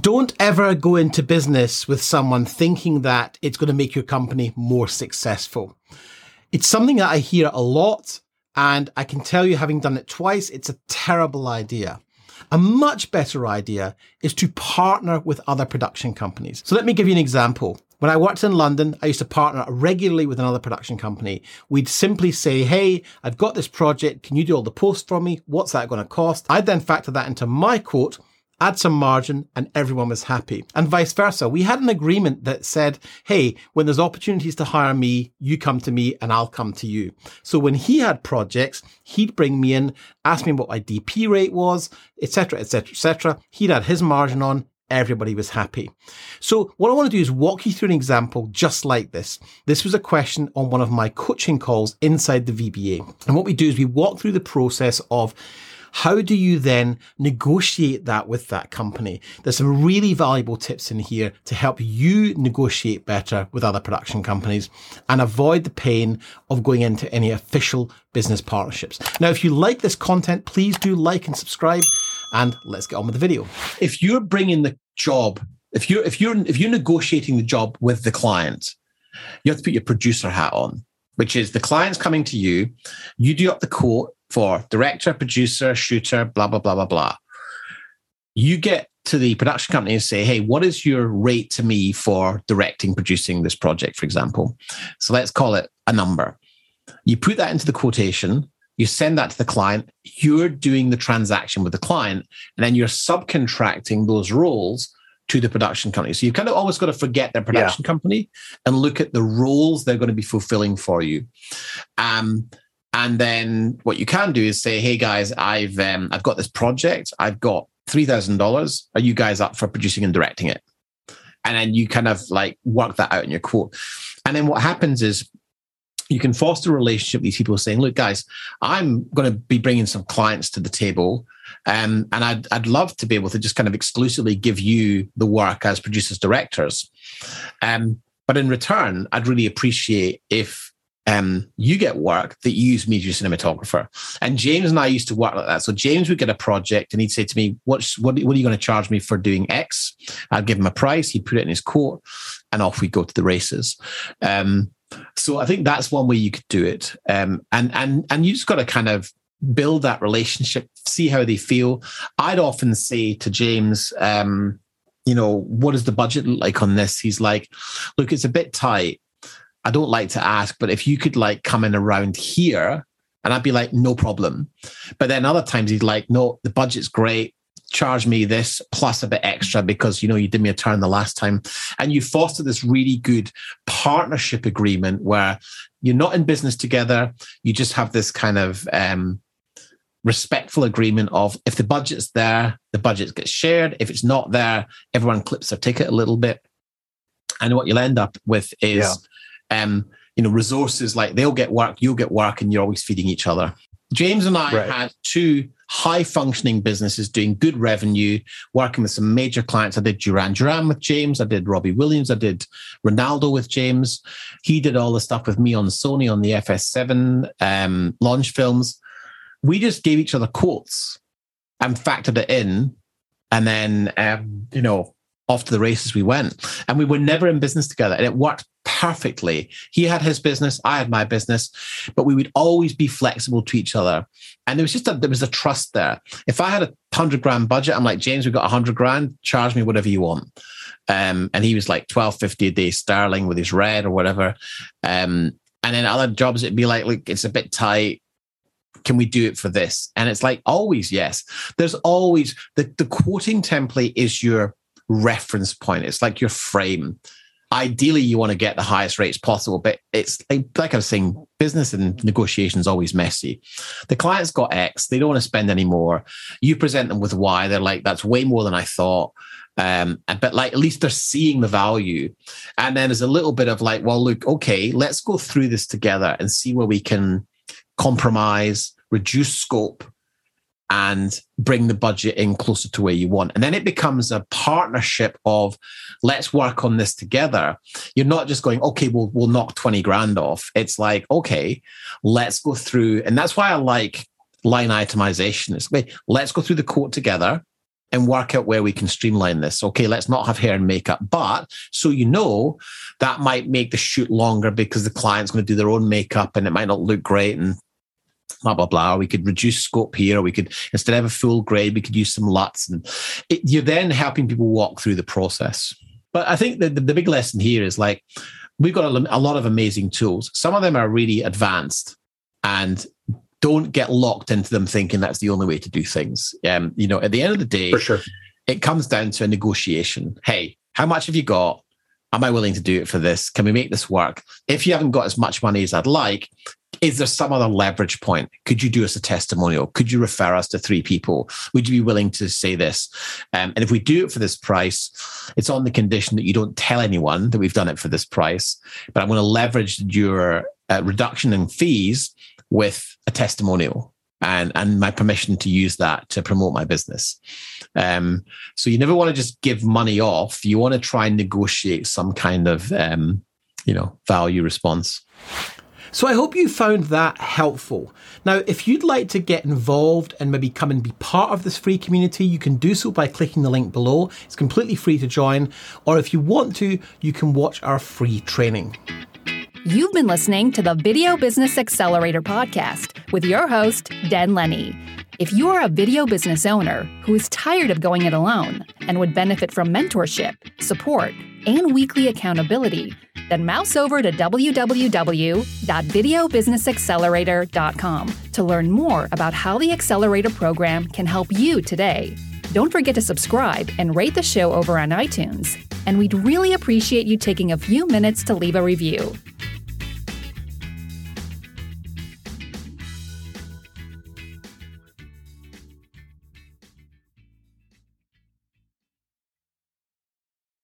Don't ever go into business with someone thinking that it's going to make your company more successful. It's something that I hear a lot. And I can tell you, having done it twice, it's a terrible idea. A much better idea is to partner with other production companies. So let me give you an example. When I worked in London, I used to partner regularly with another production company. We'd simply say, Hey, I've got this project. Can you do all the posts for me? What's that going to cost? I'd then factor that into my quote add some margin, and everyone was happy. And vice versa. We had an agreement that said, hey, when there's opportunities to hire me, you come to me and I'll come to you. So when he had projects, he'd bring me in, ask me what my DP rate was, etc., etc., etc. He'd add his margin on, everybody was happy. So what I want to do is walk you through an example just like this. This was a question on one of my coaching calls inside the VBA. And what we do is we walk through the process of how do you then negotiate that with that company? There's some really valuable tips in here to help you negotiate better with other production companies and avoid the pain of going into any official business partnerships. Now, if you like this content, please do like and subscribe and let's get on with the video. If you're bringing the job, if you're, if you're, if you're negotiating the job with the client, you have to put your producer hat on which is the client's coming to you, you do up the quote, for director, producer, shooter, blah, blah, blah, blah, blah. You get to the production company and say, hey, what is your rate to me for directing, producing this project, for example? So let's call it a number. You put that into the quotation, you send that to the client, you're doing the transaction with the client, and then you're subcontracting those roles to the production company. So you've kind of always got to forget their production yeah. company and look at the roles they're going to be fulfilling for you. Um, and then what you can do is say, "Hey guys, I've um, I've got this project. I've got three thousand dollars. Are you guys up for producing and directing it?" And then you kind of like work that out in your quote. And then what happens is you can foster a relationship with these people saying, "Look, guys, I'm going to be bringing some clients to the table, um, and I'd I'd love to be able to just kind of exclusively give you the work as producers directors, um, but in return, I'd really appreciate if um, you get work that you use me as your cinematographer. And James and I used to work like that. So James would get a project and he'd say to me, What's, what, what are you going to charge me for doing X? I'd give him a price. He'd put it in his quote and off we'd go to the races. Um, so I think that's one way you could do it. Um, and, and, and you just got to kind of build that relationship, see how they feel. I'd often say to James, um, you know, what does the budget look like on this? He's like, look, it's a bit tight I don't like to ask, but if you could like come in around here, and I'd be like, no problem. But then other times he's like, no, the budget's great. Charge me this plus a bit extra because you know you did me a turn the last time. And you foster this really good partnership agreement where you're not in business together. You just have this kind of um, respectful agreement of if the budget's there, the budget gets shared. If it's not there, everyone clips their ticket a little bit. And what you'll end up with is yeah um, you know, resources like they'll get work, you'll get work, and you're always feeding each other. James and I right. had two high functioning businesses doing good revenue, working with some major clients. I did Duran Duran with James. I did Robbie Williams. I did Ronaldo with James. He did all the stuff with me on Sony on the FS7 um, launch films. We just gave each other quotes and factored it in. And then, um, you know, off to the races we went. And we were never in business together. And it worked perfectly. He had his business, I had my business, but we would always be flexible to each other. And there was just a, there was a trust there. If I had a hundred grand budget, I'm like, James, we've got a hundred grand, charge me whatever you want. Um, and he was like 1250 a day sterling with his red or whatever. Um, and then other jobs, it'd be like, look, it's a bit tight can we do it for this? And it's like always yes. There's always the, the quoting template is your reference point. It's like your frame. Ideally, you want to get the highest rates possible, but it's like, like I was saying, business and negotiations always messy. The client's got X, they don't want to spend any more. You present them with Y, they're like, that's way more than I thought. Um, but like at least they're seeing the value. And then there's a little bit of like, well, look, okay, let's go through this together and see where we can compromise, reduce scope, and bring the budget in closer to where you want. And then it becomes a partnership of let's work on this together. You're not just going, okay, we'll we'll knock 20 grand off. It's like, okay, let's go through. And that's why I like line itemization. It's wait, let's go through the quote together. and work out where we can streamline this. Okay, let's not have hair and makeup, but so you know, that might make the shoot longer because the client's going to do their own makeup and it might not look great and blah blah blah. We could reduce scope here. Or we could instead of a full grade, we could use some LUTs, and it, you're then helping people walk through the process. But I think the, the, the big lesson here is like we've got a, a lot of amazing tools. Some of them are really advanced, and don't get locked into them thinking that's the only way to do things. Um, you know, at the end of the day, for sure, it comes down to a negotiation. Hey, how much have you got? Am I willing to do it for this? Can we make this work? If you haven't got as much money as I'd like, is there some other leverage point? Could you do us a testimonial? Could you refer us to three people? Would you be willing to say this? Um, and if we do it for this price, it's on the condition that you don't tell anyone that we've done it for this price. But I'm going to leverage your uh, reduction in fees with a testimonial and and my permission to use that to promote my business. Um, so you never want to just give money off. You want to try and negotiate some kind of um, you know value response. So I hope you found that helpful. Now, if you'd like to get involved and maybe come and be part of this free community, you can do so by clicking the link below. It's completely free to join. Or if you want to, you can watch our free training. You've been listening to the Video Business Accelerator podcast with your host, Den Lennie. If you are a video business owner who is tired of going it alone and would benefit from mentorship, support, and weekly accountability, then mouse over to www.videobusinessaccelerator.com to learn more about how the Accelerator program can help you today. Don't forget to subscribe and rate the show over on iTunes. And we'd really appreciate you taking a few minutes to leave a review.